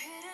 head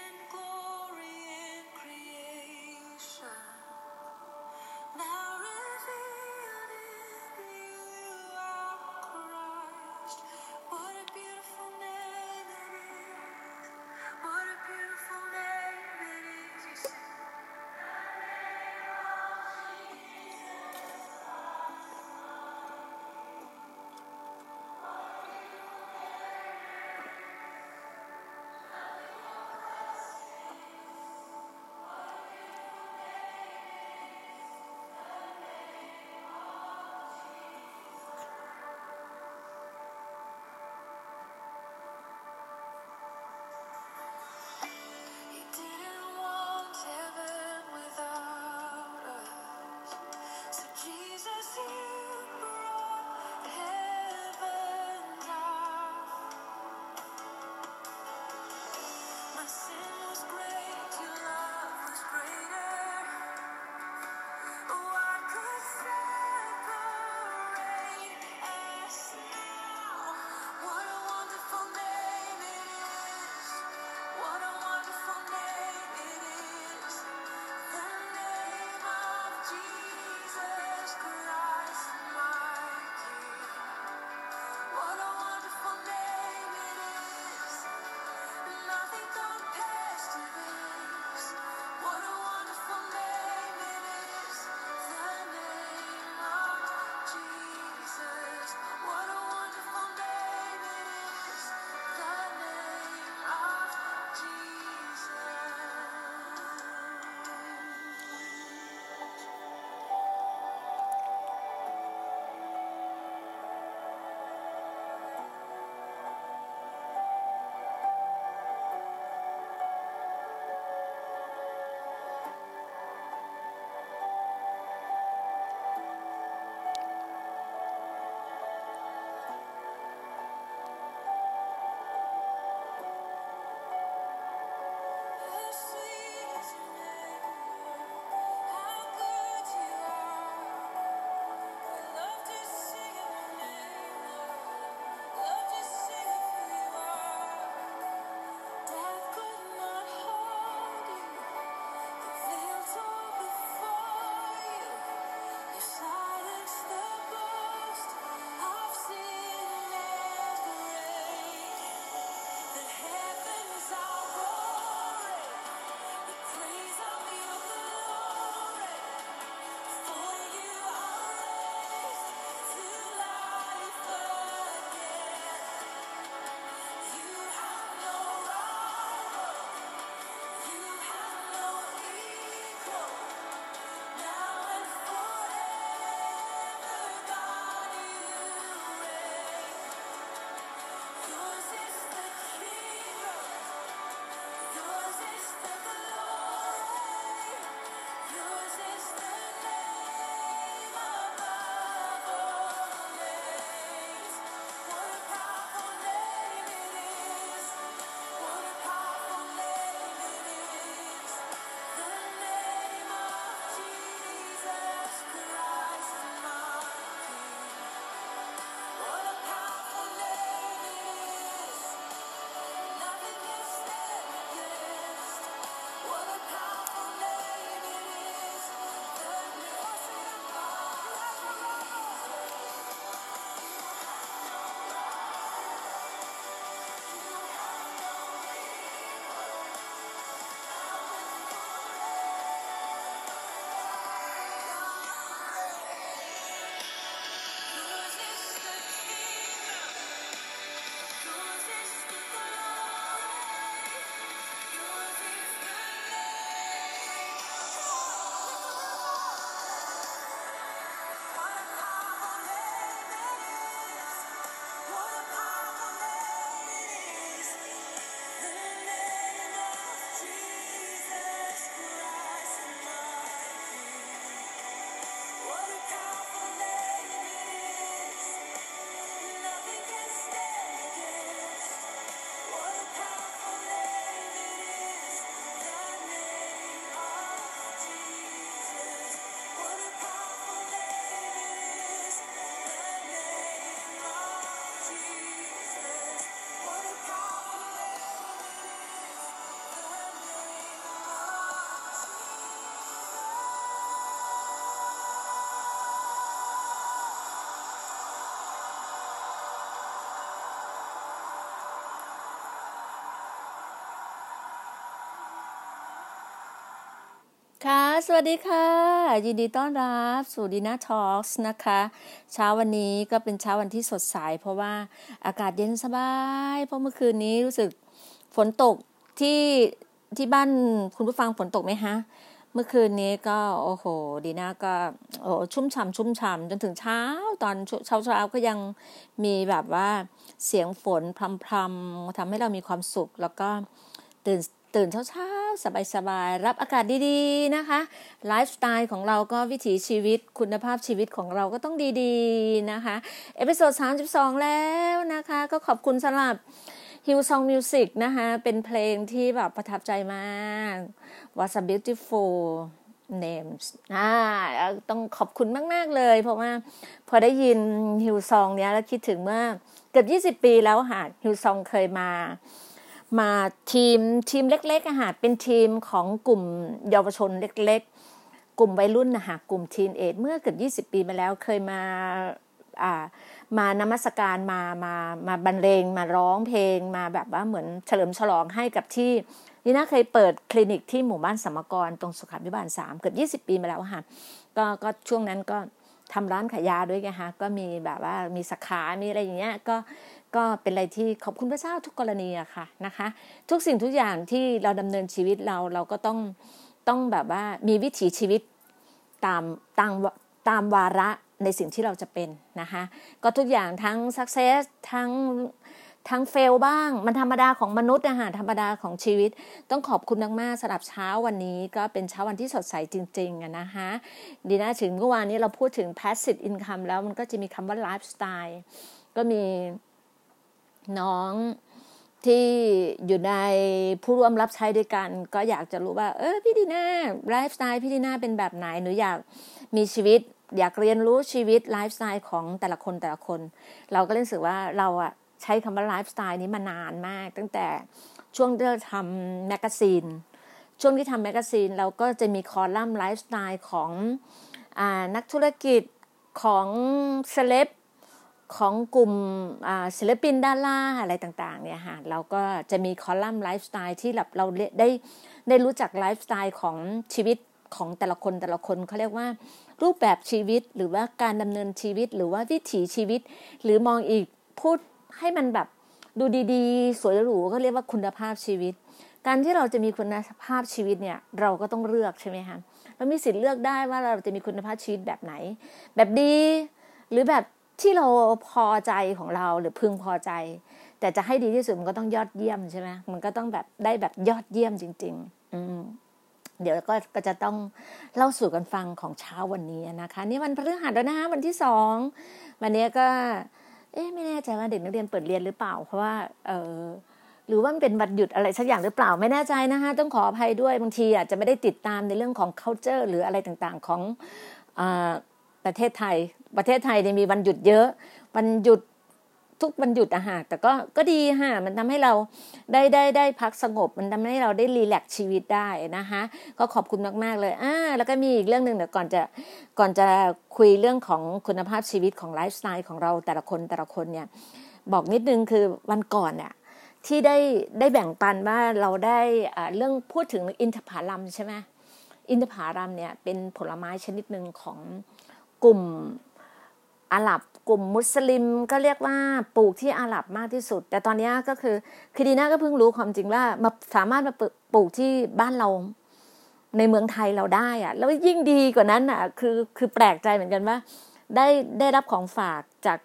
สวัสดีค่ะ ยินดีต้อนรับสู่ดีน่าทอล์กนะคะ เช้าวันนี้ก็เป็นเช้าวันที่สดใสเพราะว่าอากาศเย็นสบาย เพราะเมื่อคืนนี้รู้สึกฝนตกที่ที่บ้านคุณผู้ฟังฝนตกไหมฮะ เมื่อคืนนี้ก็โอ้โห ดีน่าก็โอ้ชุ่มฉ่ำชุ่มฉ่ำจนถึงเช้าตอนเช้าเช้าก็ยังมีแบบว่าเสียงฝนพรำๆทำให้เรามีความสุขแล้วก็ตื่นตื่นเช้าๆ สบายๆ รับอากาศดีๆนะคะ ไลฟ์สไตล์ของเราก็วิถีชีวิตคุณภาพชีวิตของเราก็ต้องดีๆนะคะ episode 32 แล้วนะคะ ก็ขอบคุณสำหรับ Hillsong Music นะคะเป็นเพลงที่แบบประทับใจมาก What a Beautiful Name อ่าต้องขอบคุณมาก ๆ เลย เพราะว่าพอได้ยิน Hillsong เนี้ยแล้วคิดถึงเมื่อเกือบ 20 ปีแล้วค่ะฮิวซองเคยมา มาทีมทีมเล็กๆอาหารเป็นทีมของกลุ่มเยาวชนเล็ก ๆ กลุ่มวัยรุ่นนะคะกลุ่มทีนเอทเมื่อเกือบ20 ปีมาแล้วเคยมาอ่ามานมัสการมามามาบรรเลงมาร้องเพลงมาแบบว่าเหมือนเฉลิมฉลองให้กับที่นี่น่าเคยเปิดคลินิกที่หมู่บ้านสมกรตรงสุขาภิบาลสามเกือบ20 ปีมาแล้วค่ะก็ก็ช่วงนั้นก็ทำร้านขายยาด้วยไงคะก็มีแบบว่ามีสาขา มีอะไรอย่างเงี้ยก็ ก็เป็นอะไรที่ขอบคุณพระเจ้าทุกกรณีอะค่ะนะคะ ทุกสิ่งทุกอย่างที่เราดำเนินชีวิตเราเราก็ต้องต้องแบบว่ามีวิถีชีวิตตามตามตามวาระในสิ่งที่เราจะเป็นนะคะก็ทุกอย่างทั้งสักเซสทั้งทั้งเฟลบ้าง มันธรรมดาของมนุษย์นะฮะธรรมดาของชีวิต ต้องขอบคุณมากๆสำหรับเช้าวันนี้ก็เป็นเช้าวันที่สดใสจริงๆนะคะดีนะถึงเมื่อวานนี้เราพูดถึง passive income แล้วมันก็จะมีคำว่า lifestyle ก็มี น้องที่อยู่ในผู้ร่วมรับใช้ด้วยกัน ก็อยากจะรู้ว่า เออพี่ดีน่าไลฟ์สไตล์พี่ดีน่าเป็นแบบไหนหนูอยากมีชีวิต อยากเรียนรู้ชีวิตไลฟ์สไตล์ของแต่ละคนแต่ละคน เราก็รู้สึกว่าเราอะใช้คำว่าไลฟ์สไตล์นี้มานานมาก ตั้งแต่ช่วงที่เราทำแมกกาซีนช่วงที่ทำแมกกาซีนเราก็จะมีคอลัมน์ไลฟ์สไตล์ของอนักธุรกิจของเซเลบ ของกลุ่มศิลปินดาราอะไรต่างๆเนี่ยค่ะเราก็จะมีคอลัมน์ไลฟ์สไตล์ที่เราได้ได้รู้จักไลฟ์สไตล์ของชีวิตของแต่ละคนแต่ละคนเขาเรียกว่า รูปแบบชีวิตหรือว่าการดำเนินชีวิต หรือว่าวิถีชีวิต หรือมองอีกพูดให้มันแบบดูดีๆ สวยหรูก็เรียกว่าคุณภาพชีวิต การที่เราจะมีคุณภาพชีวิตเนี่ยเราก็ต้องเลือกใช่ไหมคะเรามีสิทธิ์เลือกได้ว่าเราจะมีคุณภาพชีวิตแบบไหน แบบดี หรือแบบ ที่เราพอใจของเราหรือพึงพอใจ แต่จะให้ดีที่สุดมันก็ต้องยอดเยี่ยมใช่ไหมมันก็ต้องแบบได้แบบยอดเยี่ยมจริง ๆ อืมเดี๋ยวก็ก็จะต้องเล่าสู่กันฟังของเช้าวันนี้นะคะ นี่วันพฤหัสแล้วนะคะวันที่สองวันนี้ก็ เอ๊ะไม่แน่ใจว่าเด็กนักเรียนเปิดเรียนหรือเปล่า เพราะว่า เออหรือว่ามันเป็นวันหยุดอะไรสักอย่างหรือเปล่าไม่แน่ใจนะคะต้องขออภัยด้วยบางทีอาจจะไม่ได้ติดตามในเรื่องของ culture หรืออะไรต่างๆของอ ประเทศไทย ประเทศไทยเนี่ยมีวันหยุดเยอะ วันหยุดทุกวันหยุดอะฮะแต่ก็ก็ดีฮะมันทำให้เราได้ได้ได้พักสงบ มันทำให้เราได้รีแลกชีวิตได้นะคะก็ขอบคุณมากๆเลยอ่าแล้วก็มีอีกเรื่องหนึ่งเดี๋ยวก่อนจะก่อนจะคุยเรื่องของคุณภาพชีวิตของไลฟ์สไตล์ของเราแต่ละคนแต่ละคนเนี่ยบอกนิดนึงคือวันก่อนเนี่ยที่ได้ได้แบ่งปันว่าเราได้เรื่องพูดถึงอินทผลัมใช่ไหมอินทผลัมเนี่ยเป็นผลไม้ชนิดหนึ่งของ กลุ่มอาหรับกลุ่มมุสลิมก็เรียกว่าปลูกที่อาหรับมากที่สุด แต่ตอนนี้ก็คือคือดีน่าก็เพิ่งรู้ความจริงว่ามาสามารถมาปลูกที่บ้านเราในเมืองไทยเราได้อะแล้วยิ่งดีกว่านั้นอะคือคือแปลกใจเหมือนกันว่า ได้ได้รับของฝากจาก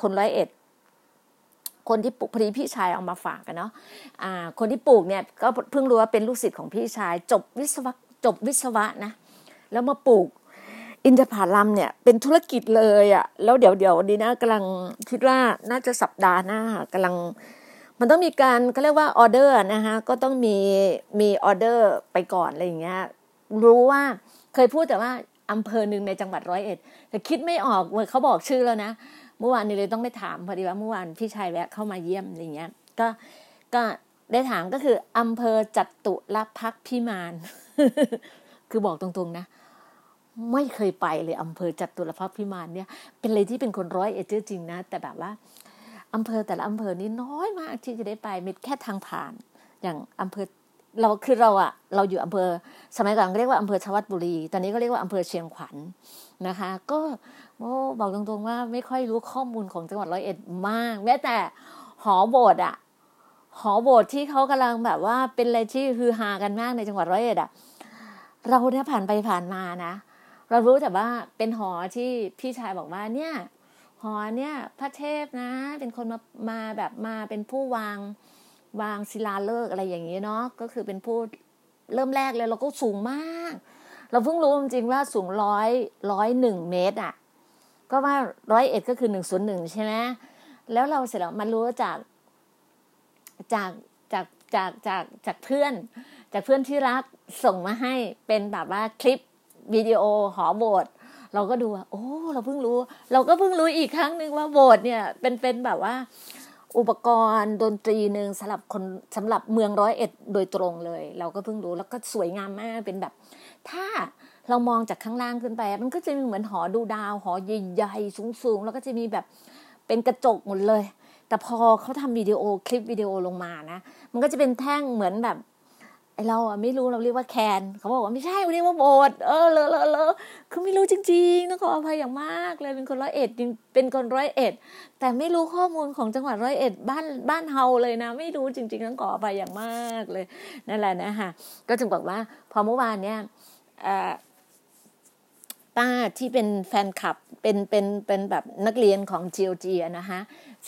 คนร้อยเอ็ด คนที่ปลูกพอดีพี่ชายเอามาฝากกันเนาะอ่า คนที่ปลูกเนี่ยก็เพิ่งรู้ว่าเป็นลูกศิษย์ของพี่ชาย จบวิศวะจบวิศวะนะแล้วมาปลูก อินทผลัมเนี่ยเป็นธุรกิจเลยอะ่ะแล้วเดี๋ยวเดี๋ยวดีนะกำลังคิดว่าน่าจะสัปดาห์หน้ากำลัง มันต้องมีการเขาเรียกว่าออเดอร์นะคะก็ต้องมีมีออเดอร์ไปก่อนอะไรอย่างเงี้ยรู้ว่าเคยพูดแต่ว่าอำเภอหนึ่งในจังหวัดร้อยเอ็ดแต่คิดไม่ออกเขาบอกชื่อแล้วนะเมื่อวานนี้เลยต้องได้ถามพอดีว่าเมื่อวานพี่ชายแวะเข้ามาเยี่ยมอะไรเงี้ย ก็ก็ได้ถามก็คืออำเภอจัตุรพักพิมาน คือบอกตรงๆนะ ไม่เคยไปเลยอำเภอจัตุรพักพิมานเนี่ย เป็นเลยที่เป็นคนร้อยเอเจจริงนะ แต่แบบว่าอำเภอแต่ละอำเภอนี้น้อยมากที่จะได้ไปมีแค่ทางผ่าน อย่างอำเภอเราคือเราอะเราอยู่อำเภอ สมัยก่อนก็เรียกว่าอำเภอชวัดบุรี ตอนนี้ก็เรียกว่าอำเภอเชียงขวัญนะคะ ก็บอกตรงๆว่าไม่ค่อยรู้ข้อมูลของจังหวัดร้อยเอ็ดมาก แม้แต่หอโบสถ์อะหอโบสถ์ที่เขากำลังแบบว่าเป็นอะไรที่ฮือฮากันมากในจังหวัดร้อยเอ็ดอะเราเนี่ยผ่านไปผ่านมานะ เรารู้แต่ว่าเป็นหอที่พี่ชายบอกว่าเนี่ย หอเนี่ยพระเทพนะ เป็นคนมามาแบบมาเป็นผู้วางวางศิลาฤกษ์อะไรอย่างนี้เนาะก็คือเป็นผู้เริ่มแรกเลยเราก็สูงมาก เราเพิ่งรู้จริงว่าสูงร้อยร้อยหนึ่งเมตรอะก็ว่าร้อยเอ็ดก็คือหนึ่งศูนย์หนึ่งใช่ไหมแล้วเราเสร็จแล้วมันรู้จากจากจากจากจากจากเพื่อน จากเพื่อนที่รักส่งมาให้เป็นแบบว่าคลิป วิดีโอหอโบสถ์เราก็ดูว่าโอ้ เราเพิ่งรู้ เราก็เพิ่งรู้อีกครั้งหนึ่งว่าโบสถ์เนี่ยเป็นเป็นแบบว่า อุปกรณ์ดนตรีหนึ่งสำหรับคนสำหรับเมืองร้อยเอ็ดโดยตรงเลย เราก็เพิ่งรู้แล้วก็สวยงามมากเป็นแบบ ถ้าเรามองจากข้างล่างขึ้นไป มันก็จะมีเหมือนหอดูดาวหอใหญ่ๆสูงๆ แล้วก็จะมีแบบเป็นกระจกหมดเลย แต่พอเขาทำวิดีโอคลิปวิดีโอลงมานะ มันก็จะเป็นแท่งเหมือนแบบ ไอเราอะไม่รู้เราเรียกว่าแคนเขาบอกว่าไม่ใช่เรียกว่าโบสเออเลอะเลอะเลอะคือไม่รู้จริงๆต้องขออภัยอย่างมากเลยเป็นคนร้อยเอ็ดเป็นคนร้อยเอ็ด แต่ไม่รู้ข้อมูลของจังหวัดร้อยเอ็ดบ้านบ้านเฮาเลยนะ ไม่รู้จริงๆต้องขออภัยอย่างมากเลยนั่นแหละนะคะก็จึงบอกว่า พอเมื่อวานเนี่ยป้าที่เป็นแฟนคลับเป็นเป็นเป็นแบบนักเรียนของ GOG นะคะ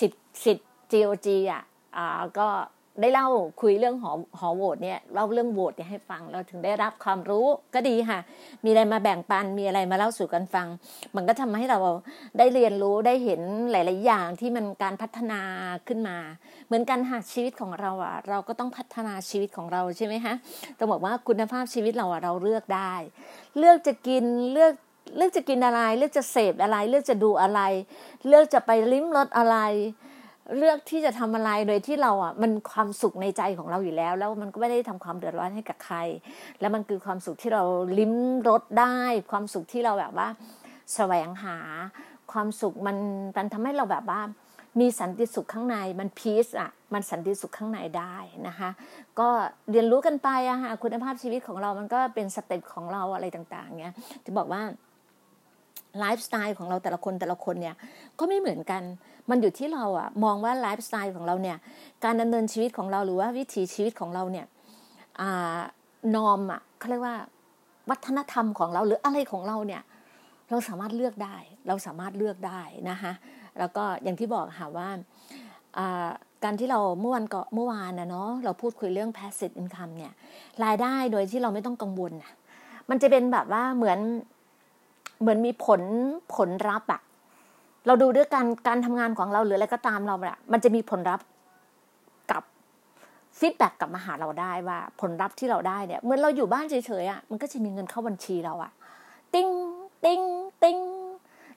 สิทธิ์สิทธิ์ GOG อะก็ ได้เล่าคุยเรื่องหอหอโหวตเนี่ยเล่าเรื่องโหวตเนี่ยให้ฟังเราถึงได้รับความรู้ก็ดีค่ะ มีอะไรมาแบ่งปันมีอะไรมาเล่าสู่กันฟัง มันก็ทำให้เราได้เรียนรู้ได้เห็นหลาย ๆ อย่างที่มันการพัฒนาขึ้นมา เหมือนกันค่ะชีวิตของเราอะเราก็ต้องพัฒนาชีวิตของเราใช่ไหมคะต้องบอกว่าคุณภาพชีวิตเราอะเราเลือกได้ เลือกจะกินเลือกเลือกจะกินอะไร เลือกจะเสพอะไร เลือกจะดูอะไร เลือกจะไปลิ้มรสอะไร เลือกที่จะทำอะไรโดยที่เราอะมันความสุขในใจของเราอยู่แล้ว แล้วมันก็ไม่ได้ทำความเดือดร้อนให้กับใคร แล้วมันคือความสุขที่เราลิ้มรสได้ ความสุขที่เราแบบว่าแสวงหา ความสุขมันมันทำให้เราแบบว่า มีสันติสุขข้างในมันพีซอะมันสันติสุขข้างในได้นะคะ ก็เรียนรู้กันไปอะค่ะคุณภาพชีวิตของเรามันก็เป็น step ของเราอะไรต่าง ๆเนี้ยจะบอกว่า ไลฟ์สไตล์ของเราแต่ละคนแต่ละคนเนี่ยก็ไม่เหมือนกัน มันอยู่ที่เราอะมองว่าไลฟ์สไตล์ของเราเนี่ยการดำเนินชีวิตของเราหรือว่าวิถีชีวิตของเราเนี่ย norm อะเขาเรียกว่าวัฒนธรรมของเราหรืออะไรของเราเนี่ยเราสามารถเลือกได้ เราสามารถเลือกได้นะคะแล้วก็อย่างที่บอกค่ะว่าการที่เราเมื่อวันก็เมื่อวานนะเนาะเราพูดคุยเรื่อง passive income เนี่ยรายได้โดยที่เราไม่ต้องกังวลนะมันจะเป็นแบบว่าเหมือน เหมือนมีผลผลรับอะเราดูด้วยการการทำงานของเราหรืออะไรก็ตามเราอะมันจะมีผลรับกับ feedback กลับมาหาเราได้ว่า ผลลัพธ์ที่เราได้เนี่ยเหมือนเราอยู่บ้านเฉยๆอะมันก็จะมีเงินเข้าบัญชีเราอะติ้งติ้งติ้ง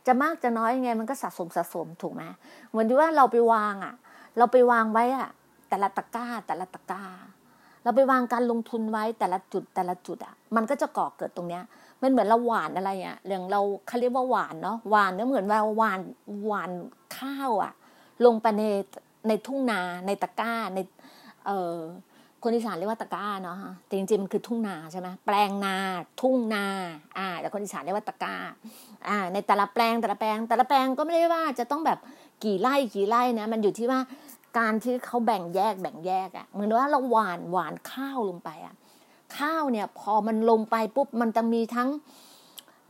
จะมากจะน้อยยังไง มันก็สะสมสะสมถูกไหมเหมือนที่ว่าเราไปวางอะเราไปวางไว้อะแต่ละตะกร้าแต่ละตะกร้า เราไปวางการลงทุนไว้แต่ละจุดแต่ละจุดอะมันก็จะก่อเกิดตรงเนี้ย มันเหมือนเราหว่านอะไรอะอย่างเราเขาเรียกว่าหว่านเนาะหว่านเนี่ยเหมือนเราหว่านหว่านข้าวอะ ลงไปในในทุ่งนาในตะกร้าในเอ่อคนอีสานเรียกว่าตกกล้าเนาะแต่จริงๆมันคือทุ่งนาใช่ไหมแปลงนา ทุ่งนา อ่า แต่คนอีสานเรียกว่าตะกร้า อ่า ในแต่ละแปลงแต่ละแปลง แต่ละแปลงก็ไม่ได้ว่าจะต้องแบบกี่ไร่กี่ไร่นะ มันอยู่ที่ว่าการที่เขาแบ่งแยกแบ่งแยกอะ่ะเหมือนว่าเราหวานหวานข้าวลงไปอะ่ะ ข้าวเนี่ย พอมันลงไปปุ๊บมันจะมีทั้ง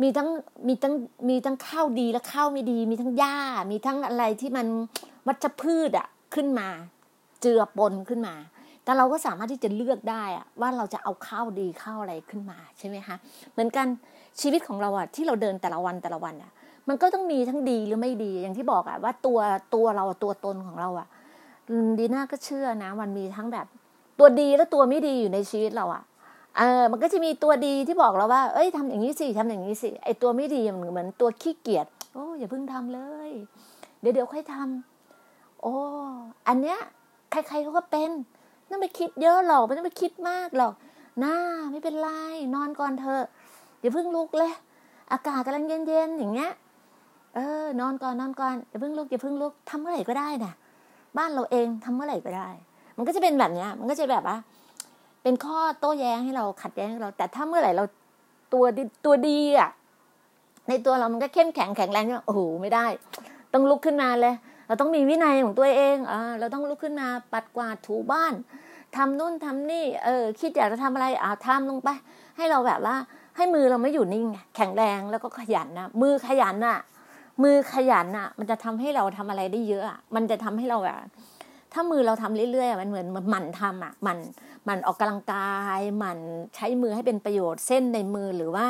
มีทั้งมีทั้งมีทั้งข้าวดีและข้าวไม่ดี มีทั้งหญ้า มีทั้งอะไรที่มันวัชพืชอะขึ้นมา เจือปนขึ้นมา แต่เราก็สามารถที่จะเลือกได้อะว่าเราจะเอาข้าวดีข้าวอะไรขึ้นมาใช่ไหมคะเหมือนกันชีวิตของเราอะที่เราเดินแต่ละวันแต่ละวันอะมันก็ต้องมีทั้งดีหรือไม่ดีอย่างที่บอกอะว่าตัวตัวเราตัวตนของเราอะดีน่าก็เชื่อนะ มันมีทั้งแบบตัวดีและตัวไม่ดีอยู่ในชีวิตเราอะ เออมันก็จะมีตัวดีที่บอกเราว่า เอ้ยทำอย่างนี้สิทำอย่างนี้สิไอตัวไม่ดีเหมือนตัวขี้เกียจโอ้อย่าเพิ่งทำเลย เดี๋ยวเดี๋ยวค่อยทำโอ้อันเนี้ยใครๆเขาก็เป็นนั่นไปคิดเยอะหรอกไม่ต้องไปคิดมากหรอกน้าไม่เป็นไรนอนก่อนเถอะอย่าเพิ่งลุกเลย อากาศกำลังเย็นๆอย่างเงี้ย เออนอนก่อนนอนก่อนอย่าเพิ่งลุกอย่าเพิ่งลุกทำเมื่อไหร่ก็ได้นะบ้านเราเองทำเมื่อไหร่ก็ได้ มันก็จะเป็นแบบเนี้ย มันก็จะแบบว่า เป็นข้อโต้แย้งให้เราขัดแย้งให้เรา แต่ถ้าเมื่อไหร่เราตัวตัวดีอะในตัวเรามันก็เข้มแข็งแข็งแรงโอ้โหไม่ได้ ต้องลุกขึ้นมาเลย เราต้องมีวินัยของตัวเองอ่าเราต้องลุกขึ้นมาปัดกวาดถูบ้านทำนู่นทำนี่เออคิดอยากจะทำอะไรอ่าทำลงไป ให้เราแบบว่า ให้มือเราไม่อยู่นิ่งแข็งแรงแล้วก็ขยันนะมือขยันน่ะ มือขยันน่ะ มันจะทำให้เราทำอะไรได้เยอะอะมันจะทำให้เราแบบ ถ้ามือเราทำเรื่อยๆมันเหมือนมันหมั่นทำอะหมั่นหมั่นออกกำลังกายหมั่นใช้มือให้เป็นประโยชน์เส้นในมือหรือว่า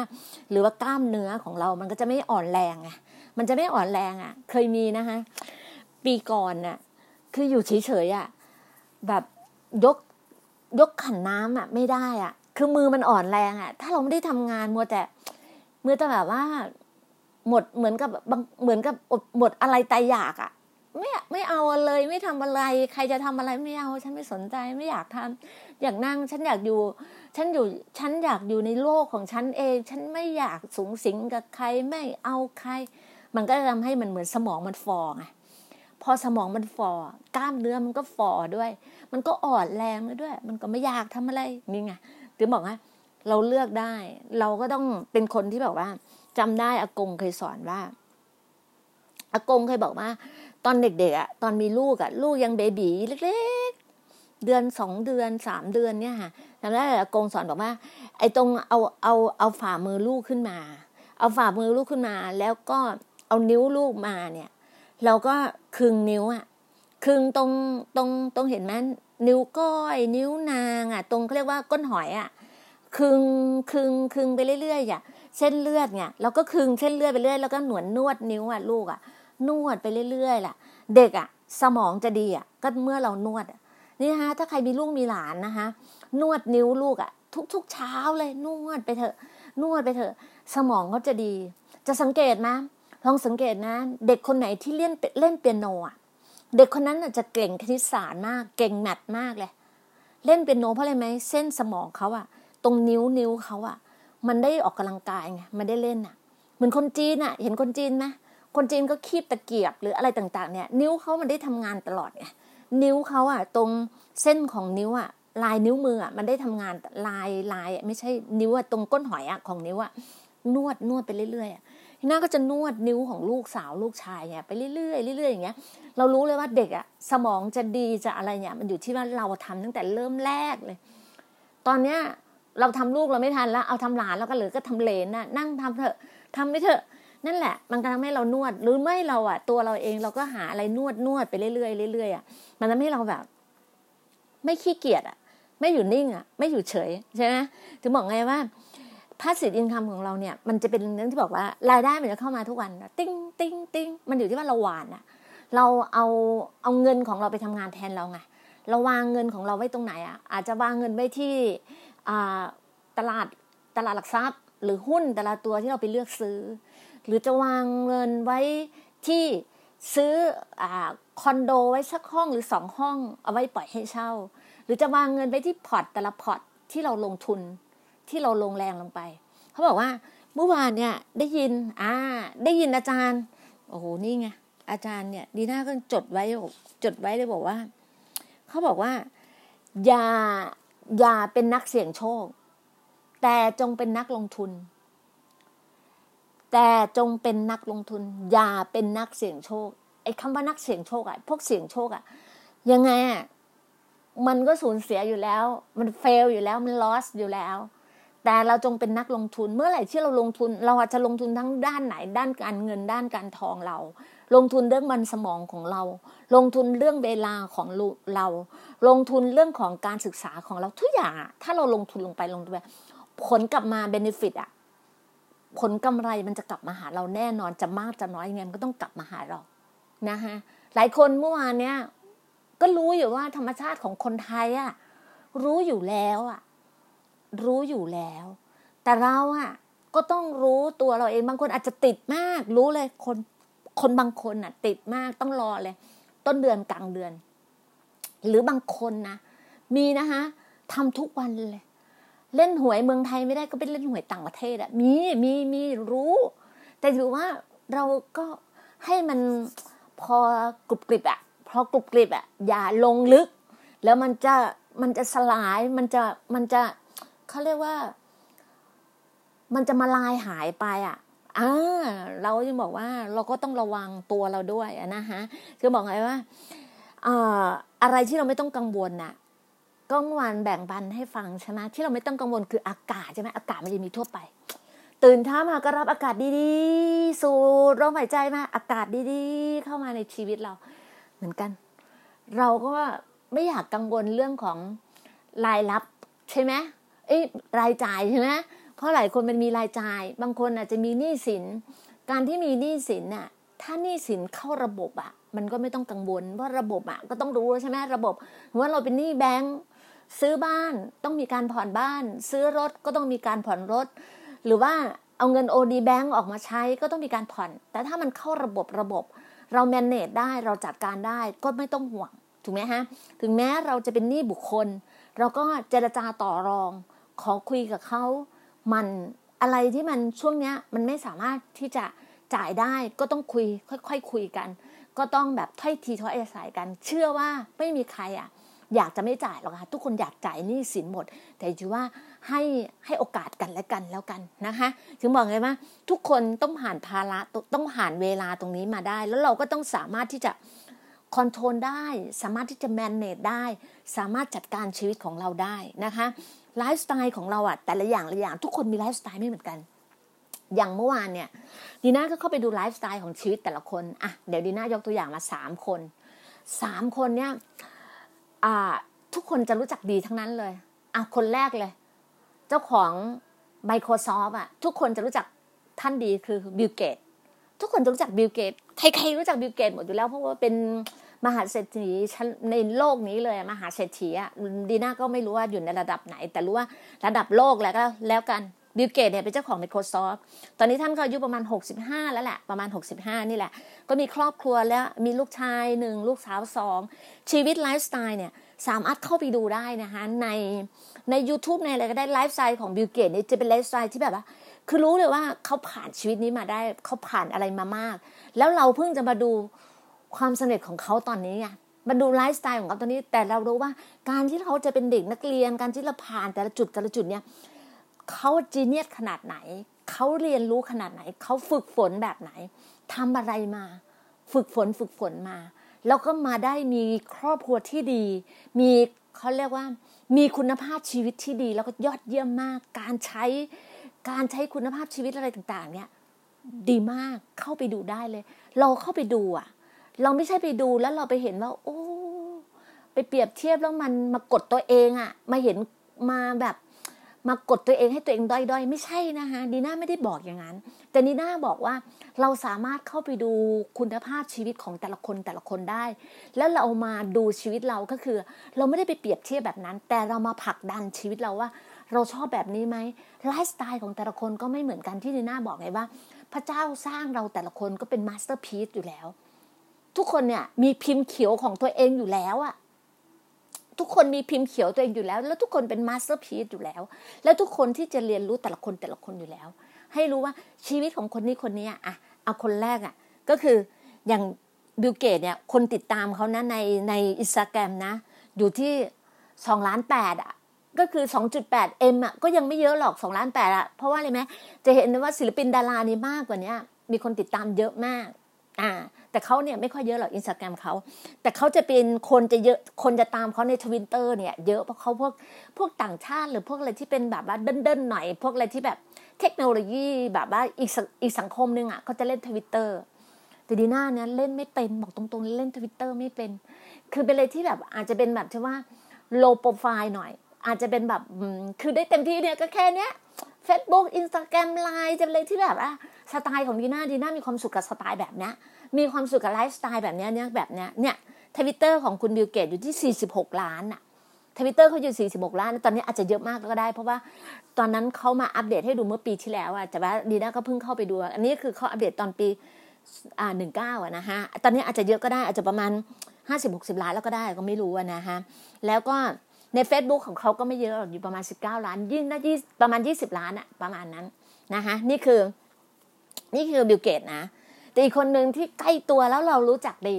หรือว่ากล้ามเนื้อของเรามันก็จะไม่อ่อนแรงไงมันจะไม่อ่อนแรงอะ เคยมีนะคะ ปีก่อนน่ะคืออยู่เฉยๆอะแบบยกยกขันน้ำอะไม่ได้อะ คือมือมันอ่อนแรงอะ ถ้าเราไม่ได้ทำงานมัวแต่เมื่อแต่แบบว่า หมดเหมือนกับบางเหมือนกับหมดอะไรตายอยากอะ ไม่ไม่เอาเลยไม่ทำอะไร ใครจะทำอะไรไม่เอา ฉันไม่สนใจไม่อยากทำอยากนั่งฉันอยากอยู่ ฉันอยู่ฉันอยากอยู่ในโลกของฉันเอง ฉันไม่อยากสูงสิงกับใครไม่เอาใคร มันก็จะทำให้มันเหมือนสมองมันฟอไงพอสมองมันฟอกล้ามเนื้อมันก็ฟอด้วย มันก็อ่อนแรงด้วย มันก็ไม่อยากทำอะไรนี่ไงถึงบอกว่าเราเลือกได้ เราก็ต้องเป็นคนที่แบบว่าจำได้อากงเคยสอนว่าอากงเคยบอกว่า ตอนเด็กๆอะตอนมีลูกอะลูกยังเบบีเล็กๆ เดือนสองเดือนสามเดือนเนี่ยค่ะจำได้อากงสอนบอกว่า ไอ้ตรงเอาเอาเอาฝ่ามือลูกขึ้นมา เอาฝ่ามือลูกขึ้นมา แล้วก็เอานิ้วลูกมาเนี่ย เราก็คึงนิ้วอะคึงตรงตรงตรงเห็นไหมนิ้วก้อย นิ้วนางอะ ตรงเขาเรียกว่าก้นหอยอะคึงคึงคึงไปเรื่อยๆอะเส้นเลือดเนี่ยเราก็คึงเส้นเลือดไปเรื่อยแล้วก็หนวนนวดนิ้วอะลูกอะ นวดไปเรื่อยๆล่ะเด็กอะสมองจะดีอะก็เมื่อเรานวดนี่ฮะถ้าใครมีลูกมีหลานนะคะ นวดนิ้วลูกอะทุกๆเช้าเลยนวดไปเถอะ นวดไปเถอะ สมองเขาจะดี จะสังเกตนะลองสังเกตนะ เด็กคนไหนที่เล่นเล่นเปียโนอะเด็กคนนั้นจะเก่งคณิตศาสตร์มาก เก่งแมทมากเลย เล่นเปียโนเพราะอะไรไหมเส้นสมองเขาอะตรงนิ้วนิ้วเขาอะมันได้ออกกำลังกายไงมันได้เล่นอะเหมือนคนจีนอะเห็นคนจีนไหม คนจีนก็คีบตะเกียบหรืออะไรต่างๆเนี่ย นิ้วเขามันได้ทำงานตลอดไงนิ้วเขาอะตรงเส้นของนิ้วอะลายนิ้วมืออะมันได้ทำงานลายลายไม่ใช่นิ้วอะตรงก้นหอยอะของนิ้วอะนวดนวดไปเรื่อยๆอะน่าก็จะนวดนิ้วของลูกสาวลูกชายเนี่ยไปเรื่อยๆเรื่อยๆอย่างเงี้ยเรารู้เลยว่าเด็กอะสมองจะดีจะอะไรเนี่ยมันอยู่ที่ว่าเราทำตั้งแต่เริ่มแรกเลย ตอนเนี้ยเราทำลูกเราไม่ทันแล้วเอาทำหลานแล้วก็เหลือก็ทำเหลนน่ะนั่งทำเถอะทำไม่เถอะ นั่นแหละ มันก็ทำให้เรานวด หรือไม่เราอะ ตัวเราเองเราก็หาอะไรนวดนวดไปเรื่อยๆเรื่อยๆอะมันทำให้เราแบบ ไม่ขี้เกียจอะ ไม่อยู่นิ่งอะ ไม่อยู่เฉยใช่ไหมถึงบอกไงว่า passive income ของเราเนี่ย มันจะเป็นเรื่องที่บอกว่ารายได้มันจะเข้ามาทุกวันติ้งติ้งติ้งมันอยู่ที่ว่าเราหว่านอะ เราเอาเอาเงินของเราไปทำงานแทนเราไงเราวางเงินของเราไว้ตรงไหนอะ อาจจะวางเงินไว้ที่ตลาดตลาดหลักทรัพย์ หรือหุ้นแต่ละตัวที่เราไปเลือกซื้อ หรือจะวางเงินไว้ที่ซื้อคอนโดไว้สักห้องหรือสองห้อง เอาไว้ปล่อยให้เช่า หรือจะวางเงินไว้ที่พอร์ตแต่ละพอร์ตที่เราลงทุนที่เราลงแรงลงไป เขาบอกว่าเมื่อวานเนี่ยได้ยินอ่าได้ยินอาจารย์โอ้โหนี่ไงอาจารย์เนี่ยดีน่าก็จดไว้จดไว้เลยบอกว่า เขาบอกว่า อย่าอย่าเป็นนักเสี่ยงโชค แต่จงเป็นนักลงทุน แต่จงเป็นนักลงทุน อย่าเป็นนักเสี่ยงโชคไอ้คำว่านักเสี่ยงโชคอะพวกเสี่ยงโชคอะยังไงอะมันก็สูญเสียอยู่แล้ว มันเฟลอยู่แล้วมันลอสอยู่แล้ว แต่เราจงเป็นนักลงทุนเมื่อไหร่ที่เราลงทุน เราอาจจะลงทุนทั้งด้านไหน ด้านการเงินด้านการทองเรา ลงทุนเรื่องมันสมองของเรา ลงทุนเรื่องเวลาของเรา ลงทุนเรื่องของการศึกษาของเราทุกอย่างถ้าเราลงทุนลงไปลงไปผลกลับมาเบนฟิตอะ ผลกำไรมันจะกลับมาหาเราแน่นอนจะมากจะน้อยยังไงมันก็ต้องกลับมาหาเรานะคะหลายคนเมื่อวานเนี้ยก็รู้อยู่ว่าธรรมชาติของคนไทยอะรู้อยู่แล้วอะรู้อยู่แล้ว แต่เราอะก็ต้องรู้ตัวเราเองบางคนอาจจะติดมาก รู้เลยคนคนบางคนอะติดมากต้องรอเลย ต้นเดือนกลางเดือน หรือบางคนนะมีนะคะทำทุกวันเลย เล่นหวยเมืองไทยไม่ได้ก็เป็นเล่นหวยต่างประเทศอะมีมีมีรู้ แต่ถือว่าเราก็ให้มันพอกรุบกริบอะพอกรุบกริบอะอย่าลงลึก แล้วมันจะมันจะสลายมันจะมันจะเขาเรียกว่า มันจะมาลายหายไปอะอ่าเราจะบอกว่าเราก็ต้องระวังตัวเราด้วยนะฮะคือบอกไงว่าอ่าอะไรที่เราไม่ต้องกังวลน่ะ ก็เมื่อวานแบ่งปันให้ฟังใช่ไหมที่เราไม่ต้องกังวลคืออากาศใช่ไหมอากาศมันจะมีทั่วไป ตื่นเช้ามาก็รับอากาศดีๆ สูดลมหายใจมาอากาศดีๆ เข้ามาในชีวิตเรา เหมือนกัน เราก็ไม่อยากกังวลเรื่องของรายรับใช่ไหมเอ้รายจ่ายใช่ไหมเพราะหลายคนมันมีรายจ่าย บางคนอาจจะมีหนี้สิน การที่มีหนี้สินน่ะถ้าหนี้สินเข้าระบบอะมันก็ไม่ต้องกังวลเพราะระบบอะก็ต้องรู้ใช่ไหมระบบว่าเราเป็นหนี้แบงก์ ซื้อบ้านต้องมีการผ่อนบ้าน ซื้อรถก็ต้องมีการผ่อนรถ หรือว่าเอาเงินโอดีแบงก์ออกมาใช้ก็ต้องมีการผ่อน แต่ถ้ามันเข้าระบบระบบ เราแมネจได้เราจัดการได้ก็ไม่ต้องห่วง ถูกไหมฮะ ถึงแม้เราจะเป็นหนี้บุคคล เราก็เจรจาต่อรอง ขอคุยกับเขา มันอะไรที่มันช่วงเนี้ยมันไม่สามารถที่จะจ่ายได้ก็ต้องคุยค่อยๆคคุยกัน ก็ต้องแบบถ้อยทีถ้อยอาศัยกัน เชื่อว่าไม่มีใครอะ อยากจะไม่จ่ายหรอกค่ะทุกคนอยากจ่ายหนี้สินหมด แต่ถือว่าให้ให้โอกาสกันและกันแล้วกันนะคะ ถึงบอกไงว่า ทุกคนต้องผ่านภาระต้องผ่านเวลาตรงนี้มาได้ แล้วเราก็ต้องสามารถที่จะ control ได้ สามารถที่จะ manage ได้ สามารถจัดการชีวิตของเราได้นะคะไลฟ์สไตล์ของเราอะแต่ละอย่างละอย่าง ทุกคนมีไลฟ์สไตล์ไม่เหมือนกัน อย่างเมื่อวานเนี่ยดีน่าก็เข้าไปดูไลฟ์สไตล์ของชีวิตแต่ละคนอะเดี๋ยวดีน่ายกตัวอย่างมาสามคนสามคนเนี่ย อ่า ทุกคนจะรู้จักดีทั้งนั้นเลยอะคนแรกเลย เจ้าของ Microsoft อะ ทุกคนจะรู้จักท่านดีคือบิลเกตทุกคนจะรู้จักบิลเกตใครๆรู้จักบิลเกตหมดอยู่แล้วเพราะว่าเป็นมหาเศรษฐีในโลกนี้เลยมหาเศรษฐีอะดีน่าก็ไม่รู้ว่าอยู่ในระดับไหน แต่รู้ว่าระดับโลกแล้วก็แล้วกัน บิลเกตเนี่ยเป็นเจ้าของ Microsoft ตอนนี้ท่านก็อายุประมาณ 65 แล้วแหละ ประมาณ 65 นี่แหละ ก็มีครอบครัวแล้วมีลูกชายหนึ่งลูกสาวสองชีวิตไลฟ์สไตล์เนี่ยสามารถเข้าไปดูได้นะคะในใน YouTube ในอะไรก็ได้ไลฟ์สไตล์ของบิลเกตเนี่ยจะเป็นไลฟ์สไตล์ที่แบบว่าคือรู้เลยว่าเขาผ่านชีวิตนี้มาได้เขาผ่านอะไรมามาก แล้วเราเพิ่งจะมาดูความสำเร็จของเขาตอนนี้ไงมาดูไลฟ์สไตล์ของเขาตอนนี้ แต่เรารู้ว่าการที่เขาจะเป็นเด็กนักเรียนการที่เราผ่านแต่ละจุดแต่ละจุดเนี่ย เขาจีเนียสขนาดไหน เขาเรียนรู้ขนาดไหน เขาฝึกฝนแบบไหนทำอะไรมา ฝึกฝนฝึกฝนมา แล้วก็มาได้มีครอบครัวที่ดี มีเขาเรียกว่า มีคุณภาพชีวิตที่ดี แล้วก็ยอดเยี่ยมมาก การใช้การใช้คุณภาพชีวิตอะไรต่าง ๆ เนี่ยดีมากเข้าไปดูได้เลย เราเข้าไปดูอะเราไม่ใช่ไปดูแล้วเราไปเห็นว่า โอ้ ไปเปรียบเทียบแล้วมันมากดตัวเองอะมาเห็นมาแบบ มากดตัวเองให้ตัวเองด้อยๆ ไม่ใช่นะคะดีน่าไม่ได้บอกอย่างนั้น แต่ดีน่าบอกว่าเราสามารถเข้าไปดูคุณภาพชีวิตของแต่ละคนแต่ละคนได้ แล้วเรามาดูชีวิตเราก็คือ เราไม่ได้ไปเปรียบเทียบแบบนั้น แต่เรามาผลักดันชีวิตเราว่า เราชอบแบบนี้ไหมไลฟ์สไตล์ของแต่ละคนก็ไม่เหมือนกันที่ดีน่าบอกไงว่า พระเจ้าสร้างเราแต่ละคนก็เป็น masterpiece อยู่แล้ว ทุกคนเนี่ยมีพิมพ์เขียวของตัวเองอยู่แล้วอะ ทุกคนมีพิมพ์เขียวตัวเองอยู่แล้ว แล้วทุกคนเป็น masterpiece อยู่แล้ว แล้วทุกคนที่จะเรียนรู้แต่ละคนแต่ละคนอยู่แล้ว ให้รู้ว่าชีวิตของคนนี้คนนี้อะเอาคนแรกอะก็คืออย่างบิลเกตเนี่ยคนติดตามเขานะในในอินสตาแกรมนะ อยู่ที่สองล้านแปดอะก็คือสองจุดแปด M อะก็ยังไม่เยอะหรอกสองล้านแปดอะเพราะว่าอะไรไหมจะเห็นว่าศิลปินดารานี่มากกว่านี้มีคนติดตามเยอะมาก อ่าแต่เขาเนี่ยไม่ค่อยเยอะหรอกอินสตาแกรมเขาแต่เขาจะเป็นคนจะเยอะคนจะตามเขาในทวิตเตอร์เนี่ยเยอะเพราะเขาพวกพวกต่างชาติหรือพวกอะไรที่เป็นแบบว่าเดิ้นๆหน่อย พวกอะไรที่แบบเทคโนโลยีแบบว่าอีกอีกสังคมหนึ่งอะเขาจะเล่นทวิตเตอร์แต่ดีน่าเนี่ยเล่นไม่เป็นบอกตรงๆเล่นทวิตเตอร์ไม่เป็น คือเป็นอะไรที่แบบอาจจะเป็นแบบที่ว่า low profile หน่อย อาจจะเป็นแบบคือได้เต็มที่เนี่ยก็แค่เนี้ย Facebook Instagram ไลน์จะอะไรที่แบบว่าสไตล์ของดีน่าดีน่ามีความสุขกับสไตล์แบบเนี้ยมีความสุขกับไลฟ์สไตล์แบบนี้เนี่ยแบบเนี้ยเนี่ยทวิตเตอร์ของคุณบิลเกตอยู่ที่ 46 ล้านอะทวิตเตอร์เขาอยู่ 46 ล้าน ตอนนี้อาจจะเยอะมากก็ได้ เพราะว่าตอนนั้นเขามาอัปเดตให้ดูเมื่อปีที่แล้วอะแต่ว่าดีน่าก็เพิ่งเข้าไปดู อันนี้คือเขาอัปเดตตอนปีอ่าหนึ่งเก้าอะนะฮะ ตอนนี้อาจจะเยอะก็ได้อาจจะประมาณห้าสิบหกสิบล้านแล้วก็ได้ก็ไม่รู้นะฮะ แล้วก็ ใน Facebook ของเขาก็ไม่เยอะอยู่ประมาณสิบเก้าล้าน ยิ่งน่ายี่ประมาณยี่สิบล้านอะประมาณนั้นนะคะนี่คือนี่คือบิลเกตนะ แต่อีกคนหนึ่งที่ใกล้ตัวแล้วเรารู้จักดี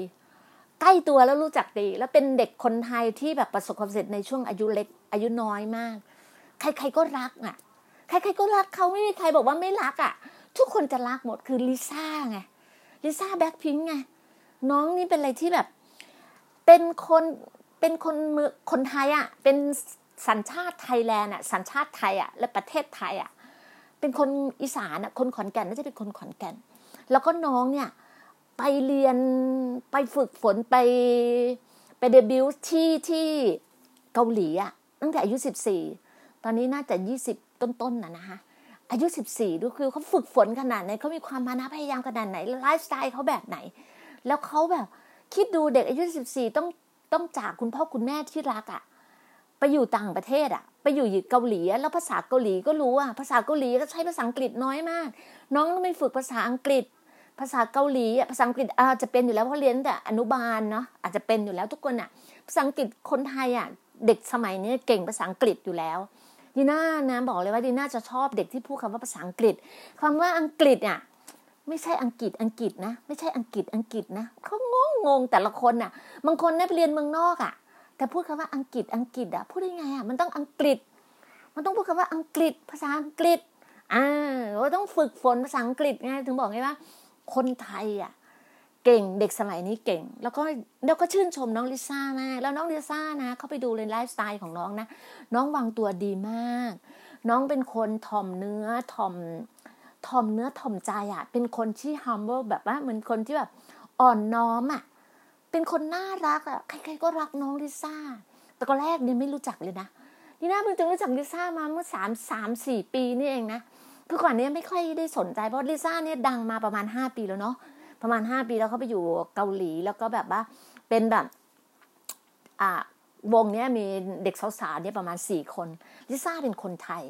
ใกล้ตัวแล้วรู้จักดี แล้วเป็นเด็กคนไทยที่แบบประสบความสำเร็จในช่วงอายุเล็กอายุน้อยมาก ใครๆก็รักอะ ใครๆก็รักเขาไม่มีใครบอกว่าไม่รักอะ ทุกคนจะรักหมดคือลิซ่าไงลิซ่าแบ็คพิงไงน้องนี่เป็นอะไรที่แบบ เป็นคน เป็นคนมือคนไทยอะเป็นสัญชาติไทยแลนด์อะสัญชาติไทยอะและประเทศไทยอะเป็นคนอีสานอะคนขอนแก่นน่าจะเป็นคนขอนแก่น แล้วก็น้องเนี่ยไปเรียนไปฝึกฝนไปไปเดบิวต์ที่ที่เกาหลีอะตั้งแต่อายุสิบสี่ตอนนี้น่าจะยี่สิบต้นๆนะนะคะอายุสิบสี่ดูคือเขาฝึกฝนขนาดไหนเขามีความมานะพยายามขนาดไหนไลฟ์สไตล์เขาแบบไหน แล้วเขาแบบคิดดูเด็กอายุสิบสี่ต้อง ต้องจากคุณพ่อคุณแม่ที่รักอะ่ะ ไปอยู่ต่างประเทศอะ่ะ ไปอยู่อยู่เกาหลีแล้วภาษาเกาหลีก็รู้อะภาษาเกาหลีก็ใช้ภาษาอังกฤษน้อยมาก น้องต้องไปฝึกภาษาอังกฤษ ภาษาเกาหลีอะภาษาอังกฤษอาจจะเป็นอยู่แล้วเพราะเรียนแต่อนุบาลเนาะอาจจะเป็นอยู่แล้วทุกคนอะ ภาษาอังกฤษคนไทยอะเด็กสมัยนี้เก่งภาษาอังกฤษอยู่แล้วดีน่านะบอกเลยว่าดีน่าจะชอบเด็กที่พูดคำว่าภาษาอังกฤษคำว่าอังกฤษอะ ไม่ใช่อังกฤษอังกฤษนะ ไม่ใช่อังกฤษอังกฤษนะเขางงงงแต่ละคนอะ บางคนเนี่ยไปเรียนเมืองนอกอะ แต่พูดคำว่าอังกฤษอังกฤษอะพูดได้ไงอะมันต้องอังกฤษ มันต้องพูดคำว่าอังกฤษ ภาษาอังกฤษอ่าเราต้องฝึกฝนภาษาอังกฤษไงถึงบอกไงว่า คนไทยอะเก่งเด็กสมัยนี้เก่ง แล้วก็แล้วก็ชื่นชมน้องลิซ่ามากแล้วน้องลิซ่านะเขาไปดูเลยไลฟ์สไตล์ของน้องนะ น้องวางตัวดีมาก น้องเป็นคนถ่อมเนื้อถ่อม ถ่อมเนื้อถ่อมใจอะ เป็นคนที่ humble แบบว่าเหมือนคนที่แบบอ่อนน้อมอะ เป็นคนน่ารักอะ ใครๆก็รักน้องลิซ่า แต่ก็แรกเนี่ยไม่รู้จักเลยนะนี่นะเพิ่งจะรู้จักลิซ่ามาเมื่อสามสามสี่ปีนี่เองนะ คือก่อนนี้ไม่ค่อยได้สนใจเพราะลิซ่าเนี่ยดังมาประมาณห้าปีแล้วเนาะ ประมาณห้าปีแล้วเขาไปอยู่เกาหลีแล้วก็แบบว่าเป็นแบบ อ่าวงเนี้ยมีเด็กสาวๆเนี่ยประมาณสี่คนลิซ่าเป็นคนไทย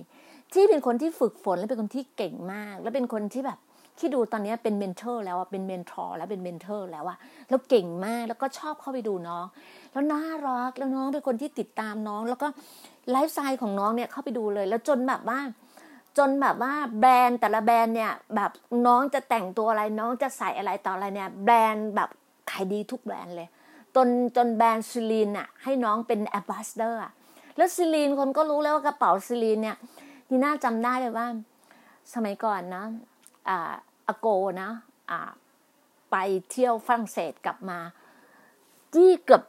ที่เป็นคนที่ฝึกฝนและเป็นคนที่เก่งมาก และเป็นคนที่แบบที่ดูตอนนี้เป็น mentor แล้วอะเป็น mentor แล้วเป็น mentor แล้วอะแล้วเก่งมากแล้วก็ชอบเข้าไปดูน้อง แล้วน่ารักแล้วน้องเป็นคนที่ติดตามน้อง แล้วก็ไลฟ์สไตล์ของน้องเนี่ยเข้าไปดูเลย แล้วจนแบบว่าจนแบบว่าแบรนด์แต่ละแบรนด์เนี่ยแบบน้องจะแต่งตัวอะไรน้องจะใส่อะไรต่ออะไรเนี่ยแบรนด์แบบขายดีทุกแบรนด์เลย จนจนแบรนด์ Celine อะให้น้องเป็น ambassador แล้ว Celine คนก็รู้แล้วว่ากระเป๋า Celine เนี่ย ดีน่าจำได้เลยว่า สมัยก่อนนะอ่าอโกนะอ่าไปเที่ยวฝรั่งเศสกลับมาที่เกือบ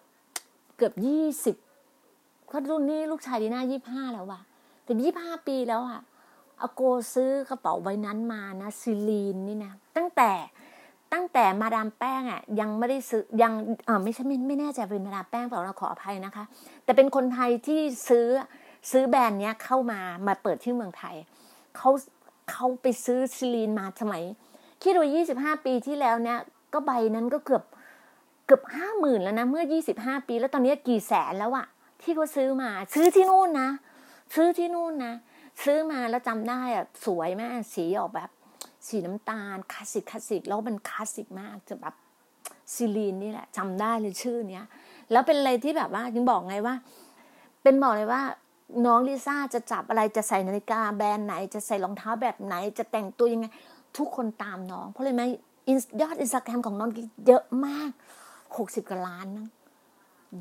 เกือบยี่สิบเขารุ่นนี้ลูกชายดีน่ายี่ห้าแล้วว่ะแต่ยี่ห้าปีแล้วอะอโกซื้อกระเป๋าใบนั้นมานะซิลีนนี่นะตั้งแต่ตั้งแต่มาดามแป้งอะยังไม่ได้ซื้อยังเออไม่ใช่ไม่ไม่แน่ใจเป็นมาดามแป้งเปล่าเราขออภัยนะคะ แต่เป็นคนไทยที่ซื้อ ซื้อแบรนด์เนี้ยเข้ามามาเปิดที่เมืองไทยเขาเขาไปซื้อซิลีนมาสมัยคิดดูยี่สิบห้าปีที่แล้วเนี่ย ก็ใบนั้นก็เกือบเกือบห้าหมื่นแล้วนะ เมื่อยี่สิบห้าปี แล้วตอนนี้กี่แสนแล้วอะที่เขาซื้อมา ซื้อที่นู่นนะ ซื้อที่นู่นนะ ซื้อมาแล้วจำได้อะสวยมากสีออกแบบ สีน้ำตาลคลาสสิกคลาสสิกแล้วมันคลาสสิกมากจะแบบ Celine นี่แหละจำได้เลยชื่อเนี้ยแล้วเป็นอะไรที่แบบว่ายังบอกไงว่า เป็นบอกเลยว่า น้องลิซ่าจะจับอะไรจะใส่นาฬิกาแบรนด์ไหน จะใส่รองเท้าแบบไหน จะแต่งตัวยังไง ทุกคนตามน้อง เพราะเลยไหมยอดอินสตาแกรมของน้องเยอะมากหกสิบกว่าล้านนะ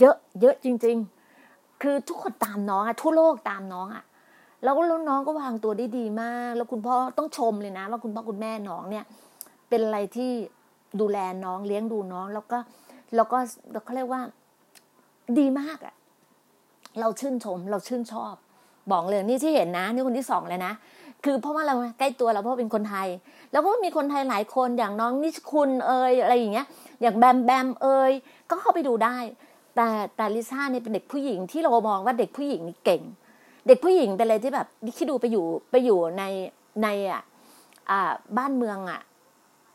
เยอะ เยอะจริง ๆ คือทุกคนตามน้องอะทั่วโลกตามน้องอะแล้วก็น้องก็วางตัวได้ดีมาก แล้วคุณพ่อต้องชมเลยนะ ว่าคุณพ่อคุณแม่น้องเนี่ย เป็นอะไรที่ดูแลน้องเลี้ยงดูน้อง แล้วก็แล้วก็เขาเรียกว่าดีมากอะ เราชื่นชม เราชื่นชอบ บอกเลยนี่ที่เห็นนะ นี่คนที่สองเลยนะคือเพราะว่าเราใกล้ตัวเราเพราะเป็นคนไทย แล้วก็มีคนไทยหลายคนอย่างน้องนิชคุณเอยอะไรอย่างเงี้ย อย่างแบมแบมเอยก็เข้าไปดูได้ แต่แต่ลิซ่าเนี่ยเป็นเด็กผู้หญิงที่เรามองว่าเด็กผู้หญิงนี่เก่ง เด็กผู้หญิงเป็นอะไรที่แบบคิดดูไปอยู่ไปอยู่ในในอะบ้านเมืองอะ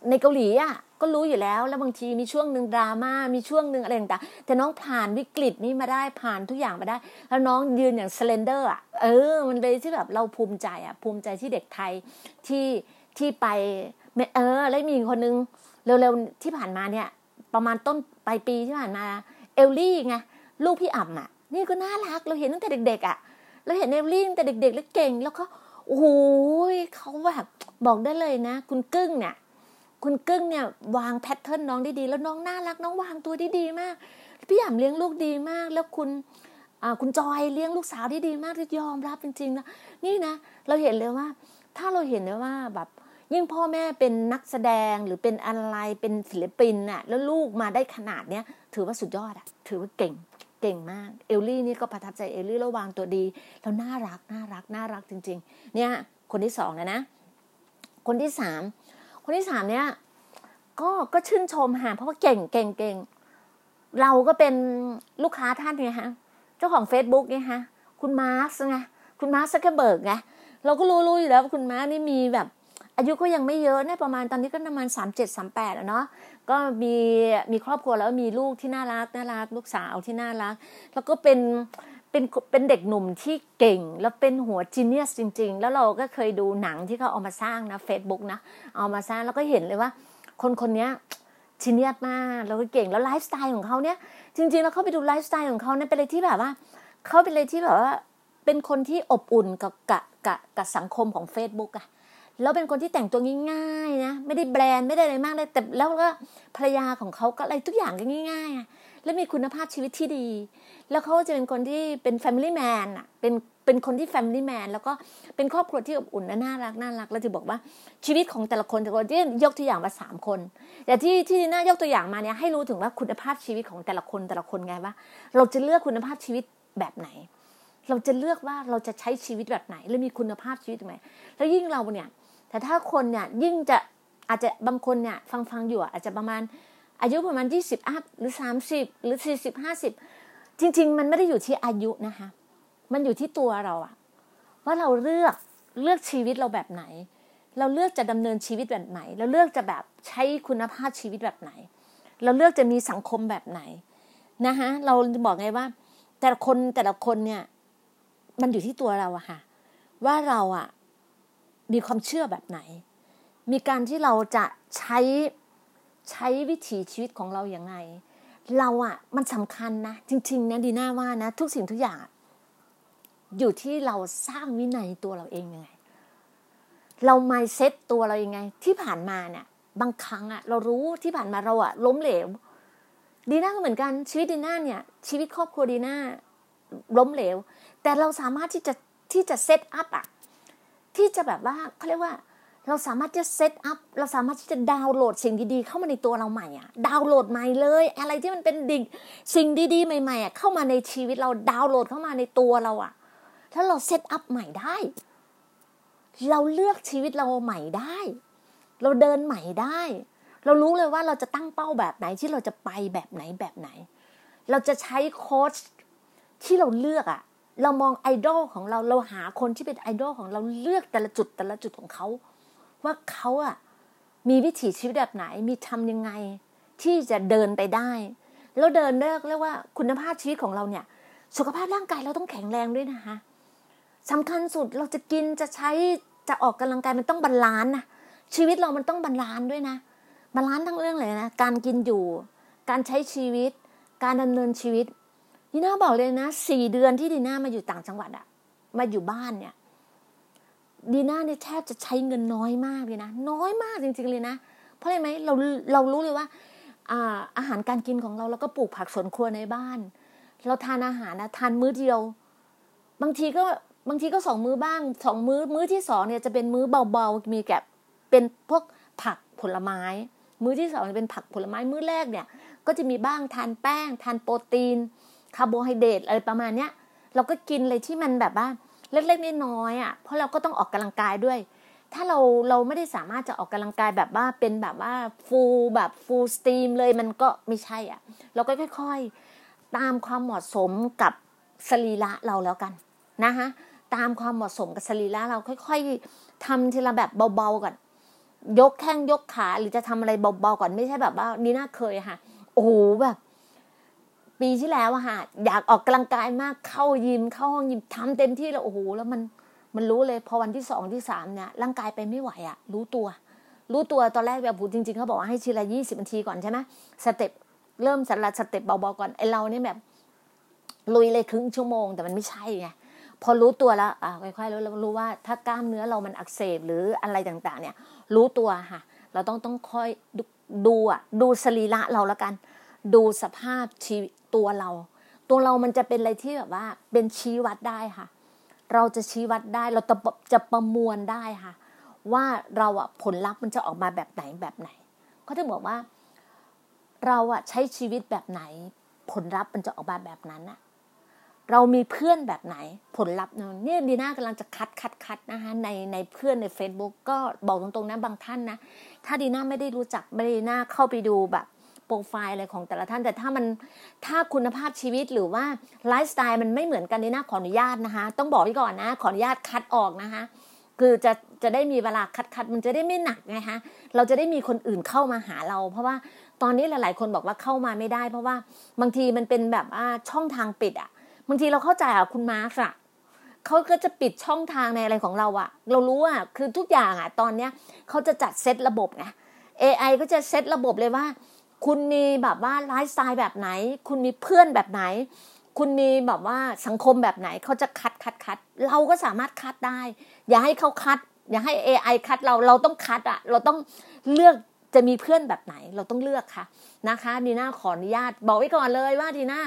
ในเกาหลีอะ ก็รู้อยู่แล้ว แล้วบางทีมีช่วงหนึ่งดราม่ามีช่วงหนึ่งอะไรต่างๆแต่น้องผ่านวิกฤตนี้มาได้ผ่านทุกอย่างมาได้ แล้วน้องยืนอย่างสเลนเดอร์อะเออ มันเป็นที่แบบเราภูมิใจอะภูมิใจที่เด็กไทยที่ที่ไปเออแล้วมีคนนึงเร็วๆที่ผ่านมาเนี่ย ประมาณต้นปลายปีที่ผ่านมาเอลลี่ไงลูกพี่อ่ำอะ นี่ก็น่ารักเราเห็นตั้งแต่เด็กๆอะเราเห็นเอลลี่ตั้งแต่เด็ก ๆ แล้วเก่งแล้วก็โอ้โหเขาแบบบอกได้เลยนะ คุณกึ้งเนี่ย คุณกึ้งเนี่ยวาง pattern น้องได้ดีแล้วน้องน่ารักน้องวางตัวได้ดีมาก พี่หยามเลี้ยงลูกดีมาก แล้วคุณคุณจอยเลี้ยงลูกสาวได้ดีมากที่ยอมรับจริงๆนะนี่นะ เราเห็นเลยว่า ถ้าเราเห็นเลยว่าแบบยิ่งพ่อแม่เป็นนักแสดงหรือเป็นอะไรเป็นศิลปินน่ะแล้วลูกมาได้ขนาดเนี้ยถือว่าสุดยอดอะถือว่าเก่งเก่งมาก เอลลี่นี่ก็ประทับใจเอลลี่แล้ววางตัวดี แล้วน่ารักน่ารักน่ารักจริง ๆ เนี่ยคนที่สองนะนะ คนที่สาม คนที่สามเนี่ยก็ก็ชื่นชมฮะเพราะว่าเก่งเก่งเก่งเราก็เป็นลูกค้าท่านไงฮะเจ้าของ Facebook ไงฮะคุณมาร์คไงคุณมาร์คซักเคอร์เบิร์กไงเราก็รู้รู้อยู่แล้วว่าคุณมาร์คนี่มีแบบอายุก็ยังไม่เยอะเนี่ยประมาณตอนนี้ก็ประมาณสามเจ็ดสามแปดอะเนาะก็มีมีครอบครัวแล้วมีลูกที่น่ารักน่ารัก ลูกสาวที่น่ารัก แล้วก็เป็น เป็นเป็นเด็กหนุ่มที่เก่ง แล้วเป็นหัว genius จริง ๆ แล้วเราก็เคยดูหนังที่เขาเอามาสร้างนะเฟซบุ๊กนะเอามาสร้างแล้วก็เห็นเลยว่า คนคนนี้ genius มากแล้วก็เก่งแล้วไลฟ์สไตล์ของเขาเนี่ยจริงๆแล้วเขาไปดูไลฟ์สไตล์ของเขาเนี่ยเป็นอะไรที่แบบว่าเขาเป็นอะไรที่แบบว่าเป็นคนที่อบอุ่นกับกับกับกับสังคมของ Facebook อะแล้วเป็นคนที่แต่งตัวง่ายๆนะไม่ได้แบรนด์ไม่ได้อะไรมากเลยแต่แล้วก็ภรรยาของเขาก็อะไรทุกอย่างก็ง่ายๆ แล้วมีคุณภาพชีวิตที่ดี แล้วเขาจะเป็นคนที่เป็น Family Man อะเป็นเป็นคนที่ Family Man แล้วก็เป็นครอบครัวที่อบอุ่นและน่ารักน่ารักแล้วจะบอกว่าชีวิตของแต่ละคนแต่ละคนที่ยกตัวอย่างมาสามคนแต่ที่ที่น่ายกตัวอย่างมาเนี่ยให้รู้ถึงว่าคุณภาพชีวิตของแต่ละคนแต่ละคนไงว่า เราจะเลือกคุณภาพชีวิตแบบไหน เราจะเลือกว่าเราจะใช้ชีวิตแบบไหน และมีคุณภาพชีวิตไหนแล้วยิ่งเราเนี่ยแต่ถ้าคนเนี่ยยิ่งจะอาจจะบางคนเนี่ยฟังฟังอยู่อาจจะประมาณ อายุประมาณยี่สิบอัพหรือสามสิบหรือสี่สิบห้าสิบจริง ๆ มันไม่ได้อยู่ที่อายุนะคะ มันอยู่ที่ตัวเราอะว่าเราเลือกเลือกชีวิตเราแบบไหน เราเลือกจะดำเนินชีวิตแบบไหน เราเลือกจะแบบใช้คุณภาพชีวิตแบบไหน เราเลือกจะมีสังคมแบบไหนนะคะเราบอกไงว่า แต่ละคนแต่ละคนเนี่ย มันอยู่ที่ตัวเราอะค่ะ ว่าเราอะมีความเชื่อแบบไหน มีการที่เราจะใช้ ใช้วิถีชีวิตของเราอย่างไง เราอะ่ะมันสำคัญนะ จริงๆนะดีน่าว่านะ ทุกสิ่งทุกอย่าง อยู่ที่เราสร้างวินัยตัวเราเองยังไง เราไม่เซ็ตตัวเรายังไง ที่ผ่านมาเนี่ยบางครั้งอะเรารู้ที่ผ่านมาเราอะล้มเหลวดีน่าก็เหมือนกันชีวิตดีน่าเนี่ย ชีวิตครอบครัวดีน่าล้มเหลว แต่เราสามารถที่จะที่จะเซตอัพอะที่จะแบบว่าเขาเรียกว่า เราสามารถจะ set up เราสามารถที่จะดาวน์โหลดสิ่งดีๆ เข้ามาในตัวเราใหม่อะดาวน์โหลดใหม่เลย อะไรที่มันเป็นดิ่งสิ่งดีๆ ใหม่ๆอะเข้ามาในชีวิตเราดาวน์โหลดเข้ามาในตัวเราอะถ้าเรา set up ใหม่ได้ เราเลือกชีวิตเราใหม่ได้ เราเดินใหม่ได้ เรารู้เลยว่าเราจะตั้งเป้าแบบไหนที่เราจะไปแบบไหนแบบไหน เราจะใช้โค้ชที่เราเลือกอะเรามองไอดอลของเราเราหาคนที่เป็นไอดอลของเราเลือกแต่ละจุดแต่ละจุดของเขา ว่าเขาอะมีวิถีชีวิตแบบไหนมีทำยังไง ที่จะเดินไปได้ แล้วเดินเรียกเรียกว่าคุณภาพชีวิตของเราเนี่ย สุขภาพร่างกายเราต้องแข็งแรงด้วยนะคะสำคัญสุดเราจะกินจะใช้จะออกกำลังกายมันต้อง balance นะชีวิตเรามันต้อง balance ด้วยนะ balance ทั้งเรื่องเลยนะการกินอยู่ การใช้ชีวิต การดำเนินชีวิตดีน่าบอกเลยนะสี่เดือนที่ดีน่ามาอยู่ต่างจังหวัดอะมาอยู่บ้านเนี่ย ดีน่าเนี่ยแทบจะใช้เงินน้อยมากเลยนะ น้อยมากจริง ๆเลยนะ เพราะอะไรไหมเราเรารู้เลยว่าอาอาหารการกินของเราเราก็ปลูกผักสวนครัวในบ้าน เราทานอาหารนะทานมื้อเดียว บางทีก็บางทีก็สองมื้อบ้างสองมื้อมื้อที่สองเนี่ยจะเป็นมื้อเบาๆมีแกบเป็นพวกผักผลไม้ มื้อที่สองเป็นผักผลไม้มื้อแรกเนี่ย ก็จะมีบ้างทานแป้ง ทานโปรตีนคาร์โบไฮเดรตอะไรประมาณเนี้ยเราก็กินเลยที่มันแบบว่า เล็กๆน้อยๆอะเพราะเราก็ต้องออกกำลังกายด้วย ถ้าเราเราไม่ได้สามารถจะออกกำลังกายแบบว่าเป็นแบบว่า full แบบ full stream เลยมันก็ไม่ใช่อะ เราก็ค่อยๆ ตามความเหมาะสมกับสรีระเราแล้วกันนะคะตามความเหมาะสมกับสรีระเราค่อย ๆทำทีละแบบเบาๆก่อนยกแข้งยกขาหรือจะทำอะไรเบาๆก่อนไม่ใช่แบบว่าดีน่าเคยค่ะโอ้โหแบบ ปีที่แล้วอะค่ะอยากออกกำลังกายมากเข้ายิมเข้าห้องยิมทำเต็มที่แล้วโอ้โหแล้วมันมันรู้เลยพอวันที่สองที่สามเนี่ยร่างกายไปไม่ไหวอะรู้ตัว รู้ตัวตอนแรกแบบครูจริงๆเขาบอกว่าให้ทีละยี่สิบนาทีก่อนใช่ไหม step เริ่ม start step เบาๆก่อนไอเราเนี่ยแบบลุยเลยครึ่งชั่วโมงแต่มันไม่ใช่ไงพอรู้ตัวแล้วอ่าค่อยๆรู้เรารู้ว่าถ้ากล้ามเนื้อเรามันอักเสบหรืออะไรต่างๆ เนี่ย รู้ตัวค่ะ เราต้องต้องค่อยดูดูอะดูสรีระเราแล้วกัน ดูสภาพชีวิต ตัวเรา ตัวเรามันจะเป็นอะไรที่แบบว่าเป็นชี้วัดได้ค่ะ เราจะชี้วัดได้เราจะจะประมวลได้ค่ะ ว่าเราอะผลลัพธ์มันจะออกมาแบบไหนแบบไหนเขาจะบอกว่า เราอะใช้ชีวิตแบบไหน ผลลัพธ์มันจะออกมาแบบนั้นอะเรามีเพื่อนแบบไหนผลลัพธ์เนี่ยดีน่ากำลังจะคัดคัดคัดนะคะในในเพื่อนใน Facebook ก็บอกตรงๆนะบางท่านนะ ถ้าดีน่าไม่ได้รู้จักไม่ดีน่าเข้าไปดูแบบ โปรไฟล์อะไรของแต่ละท่าน แต่ถ้ามันถ้าคุณภาพชีวิตหรือว่าไลฟ์สไตล์มันไม่เหมือนกันดีน่าขออนุญาตนะคะ ต้องบอกไว้ก่อนนะ ขออนุญาตคัดออกนะคะ คือจะจะได้มีเวลาคัดคัดมันจะได้ไม่หนักไงคะเราจะได้มีคนอื่นเข้ามาหาเรา เพราะว่าตอนนี้หลาย ๆ คนบอกว่าเข้ามาไม่ได้ เพราะว่าบางทีมันเป็นแบบว่าช่องทางปิดอะบางทีเราเข้าใจอะคุณมาร์คอะเขาก็จะปิดช่องทางในอะไรของเราอะเรารู้อะคือทุกอย่างอะตอนเนี้ยเขาจะจัดเซตระบบไง AI ก็จะเซตระบบเลยว่า คุณมีแบบว่าไลฟ์สไตล์แบบไหน คุณมีเพื่อนแบบไหน คุณมีแบบว่าสังคมแบบไหนเขาจะคัดคัดคัดเราก็สามารถคัดได้ อย่าให้เขาคัด อย่าให้ AI คัดเราเราต้องคัดอะเราต้องเลือกจะมีเพื่อนแบบไหนเราต้องเลือกค่ะนะคะดีน่าขออนุญาตบอกไว้ก่อนเลยว่าดีน่า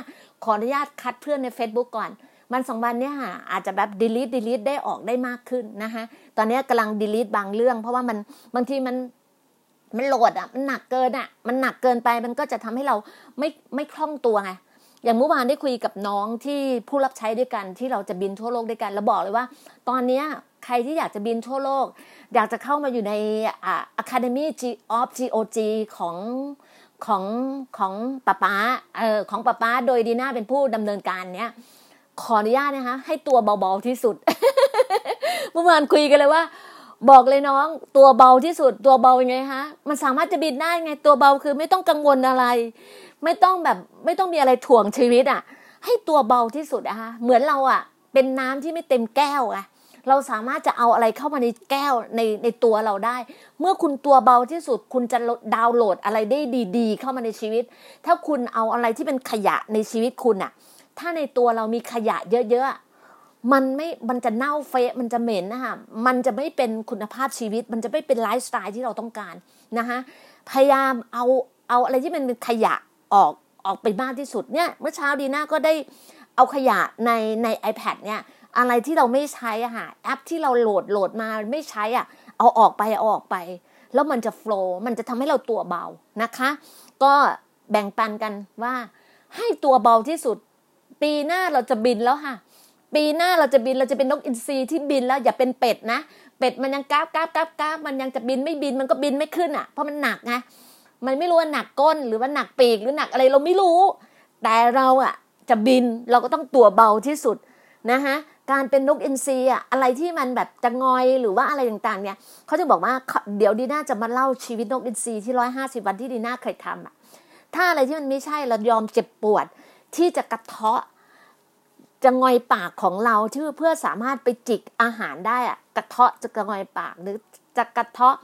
ขออนุญาตคัดเพื่อนใน Facebook ก่อนวันสองวันเนี้ยอาจจะแบบ delete delete ได้ออกได้มากขึ้นนะคะตอนนี้กำลัง delete บางเรื่อง เพราะว่ามันบางทีมัน มันโหลดอะมันหนักเกินอะ มันหนักเกินไปมันก็จะทำให้เราไม่ไม่คล่องตัวไงอย่างเมื่อวานได้คุยกับน้องที่ผู้รับใช้ด้วยกันที่เราจะบินทั่วโลกด้วยกันแล้วบอกเลยว่า ตอนนี้ใครที่อยากจะบินทั่วโลก อยากจะเข้ามาอยู่ในอ่า Academy of GOG ของของของป้าป้าเออของป้าป้าโดยดีน่าเป็นผู้ดำเนินการเนี้ยขออนุญาตนะคะให้ตัวเบาๆที่สุด เมื่อวานคุยกันเลยว่า บอกเลยน้อง ตัวเบาที่สุดตัวเบายังไงฮะ มันสามารถจะบินได้ไงตัวเบาคือไม่ต้องกังวลอะไร ไม่ต้องแบบไม่ต้องมีอะไรถ่วงชีวิตอะ ให้ตัวเบาที่สุดอะคะเหมือนเราอะ เป็นน้ำที่ไม่เต็มแก้วอะเราสามารถจะเอาอะไรเข้ามาในแก้วในในตัวเราได้ เมื่อคุณตัวเบาที่สุด คุณจะดาวน์โหลดอะไรได้ดี ๆ เข้ามาในชีวิต ถ้าคุณเอาอะไรที่เป็นขยะในชีวิตคุณอะถ้าในตัวเรามีขยะเยอะๆ มันไม่มันจะเน่าเฟะมันจะเหม็นนะคะมันจะไม่เป็นคุณภาพชีวิต มันจะไม่เป็นไลฟ์สไตล์ที่เราต้องการนะคะพยายามเอาเอาอะไรที่มันเป็นขยะออกออกไปมากที่สุดเนี่ยเมื่อเช้าดีน่าก็ได้เอาขยะในใน iPad เนี่ยอะไรที่เราไม่ใช้อะค่ะแอปที่เราโหลดโหลดมาไม่ใช้อะเอาออกไปเอาออกไป แล้วมันจะโฟล์มันจะทำให้เราตัวเบานะคะ ก็แบ่งปันกันว่าให้ตัวเบาที่สุด ปีหน้าเราจะบินแล้วค่ะ ปีหน้าเราจะบินเราจะเป็นนกอินทรีที่บินแล้วอย่าเป็นเป็ดนะ เป็ดมันยังกราบกราบกราบกราบมันยังจะบินไม่บินมันก็บินไม่ขึ้นอะ เพราะมันหนักไงมันไม่รู้ว่าหนักก้นหรือว่าหนักปีกหรือหนักอะไรเราไม่รู้ แต่เราอะจะบินเราก็ต้องตัวเบาที่สุดนะคะการเป็นนกอินทรีอะอะไรที่มันแบบจะงอยหรือว่าอะไรต่างๆเนี่ยเขาจะบอกว่าเดี๋ยวดีน่าจะมาเล่าชีวิตนกอินทรีที่ร้อยห้าสิบวันที่ดีน่าเคยทำอะถ้าอะไรที่มันไม่ใช่เรายอมเจ็บปวด ที่จะกระเทาะ จะงอยปากของเราที่อเพื่อสามารถไปจิกอาหารได้อะกระเทาะจะกระงอยปากหรือจะกระเทาะ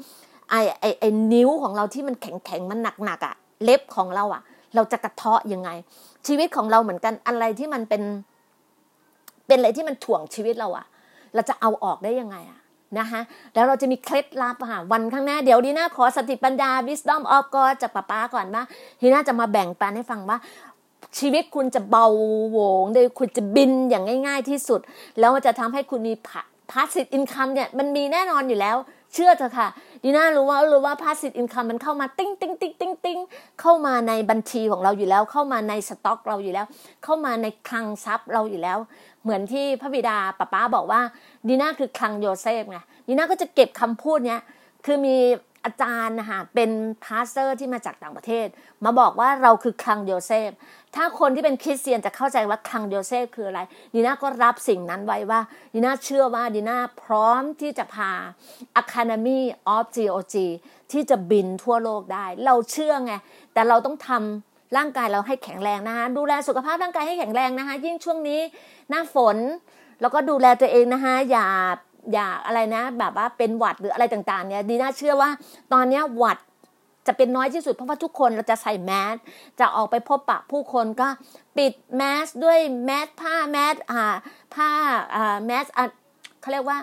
ไอไอไอนิ้วของเราที่มันแข็งแข็งมันหนักหนักอะเล็บของเราอะเราจะกระเทาะยังไง ชีวิตของเราเหมือนกันอะไรที่มันเป็น เป็นอะไรที่มันถ่วงชีวิตเราอะเราจะเอาออกได้ยังไงอะนะคะแล้วเราจะมีเคล็ดลับค่ะวันข้างหน้าเดี๋ยวดีน่าขอสติปัญญา wisdom of God จากป้าป้าก่อนว่าทีน่าจะมาแบ่งปันให้ฟังว่า ชีวิตคุณจะเบาโหวงโดยคุณจะบินอย่างง่าย ๆที่สุด แล้วมันจะทำให้คุณมี passive income เนี่ยมันมีแน่นอนอยู่แล้ว เชื่อเถอะค่ะดีน่ารู้ว่ารู้ว่า passive income มันเข้ามาติ้งติ้งติ้งติ้งติ้งเข้ามาในบัญชีของเราอยู่แล้ว เข้ามาในสต็อกเราอยู่แล้ว เข้ามาในคลังทรัพย์เราอยู่แล้ว เหมือนที่พระบิดาป๊าป๊าบอกว่าดีน่าคือคลังโยเซฟไงดีน่าก็จะเก็บคำพูดเนี้ยคือมี อาจารย์นะคะเป็น pastor ที่มาจากต่างประเทศ มาบอกว่าเราคือคลังโยเซฟ ถ้าคนที่เป็นคริสเตียนจะเข้าใจว่าคลังโยเซฟคืออะไรดีน่าก็รับสิ่งนั้นไว้ว่าดีน่าเชื่อว่าดีน่าพร้อมที่จะพา Academy of GOG ที่จะบินทั่วโลกได้ เราเชื่อไง แต่เราต้องทำร่างกายเราให้แข็งแรงนะคะดูแลสุขภาพร่างกายให้แข็งแรงนะคะยิ่งช่วงนี้หน้าฝน แล้วก็ดูแลตัวเองนะคะอย่า อยากอะไรนะ แบบว่าเป็นหวัดหรืออะไรต่างๆเนี่ยดีน่าเชื่อว่า ตอนนี้หวัดจะเป็นน้อยที่สุดเพราะว่าทุกคนเราจะใส่แมสจะออกไปพบปะผู้คนก็ปิดแมสด้วยแมสผ้าแมสอ่าผ้าอ่าแมสอ่าเขาเรียกว่า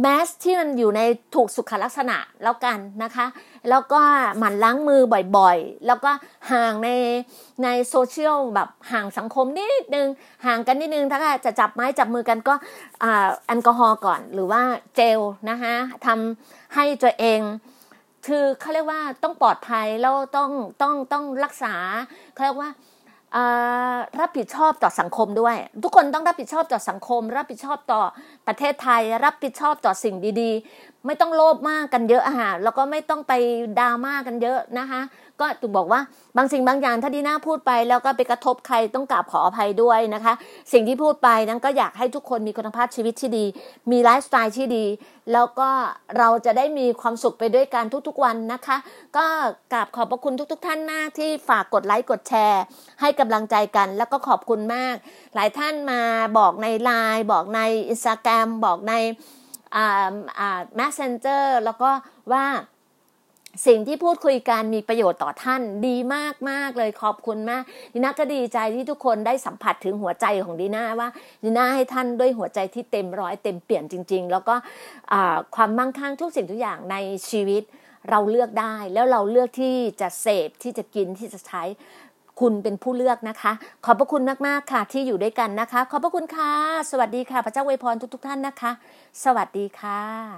แมสที่มันอยู่ในถูกสุขลักษณะแล้วกันนะคะ แล้วก็หมั่นล้างมือบ่อยๆ แล้วก็ห่างในในโซเชียลแบบห่างสังคมนิดนึง ห่างกันนิดนึง ถ้าจะจับไม้จับมือกันก็แอลกอฮอล์ก่อนหรือว่าเจลนะคะทำให้ตัวเองคือเขาเรียกว่าต้องปลอดภัยแล้วต้องต้องต้องรักษาเขาเรียกว่า รับผิดชอบต่อสังคมด้วย ทุกคนต้องรับผิดชอบต่อสังคม รับผิดชอบต่อประเทศไทย รับผิดชอบต่อสิ่งดี ๆ ไม่ต้องโลภมากกันเยอะอะฮะแล้วก็ไม่ต้องไปดราม่ากันเยอะนะคะ ก็ถูกบอกว่าบางสิ่งบางอย่างถ้าดีน่าพูดไปแล้วก็ไปกระทบใครต้องกราบขออภัยด้วยนะคะ สิ่งที่พูดไปนั้นก็อยากให้ทุกคนมีคุณภาพชีวิตที่ดี มีไลฟ์สไตล์ที่ดี แล้วก็เราจะได้มีความสุขไปด้วยกันทุกๆวันนะคะ ก็กราบขอบพระคุณทุก ๆ ท่านมากที่ฝากกดไลค์กดแชร์ ให้กำลังใจกัน แล้วก็ขอบคุณมาก หลายท่านมาบอกในไลน์บอกในอินสตาแกรมบอกในอ่าอ่า messenger แล้วก็ว่า สิ่งที่พูดคุยกันมีประโยชน์ต่อท่านดีมากมากเลยขอบคุณมากดีน่าก็ดีใจที่ทุกคนได้สัมผัสถึงหัวใจของดีน่าว่าดีน่าให้ท่านด้วยหัวใจที่เต็มร้อยเต็มเปี่ยมจริง ๆ แล้วก็ความมั่งคั่งทุกสิ่งทุกอย่างในชีวิตเราเลือกได้แล้วเราเลือกที่จะเสพที่จะกินที่จะใช้คุณเป็นผู้เลือกนะคะ ขอบพระคุณมากๆค่ะที่อยู่ด้วยกันนะคะ ขอบพระคุณค่ะ สวัสดีค่ะ พระเจ้าอวยพรทุกๆท่านนะคะ สวัสดีค่ะ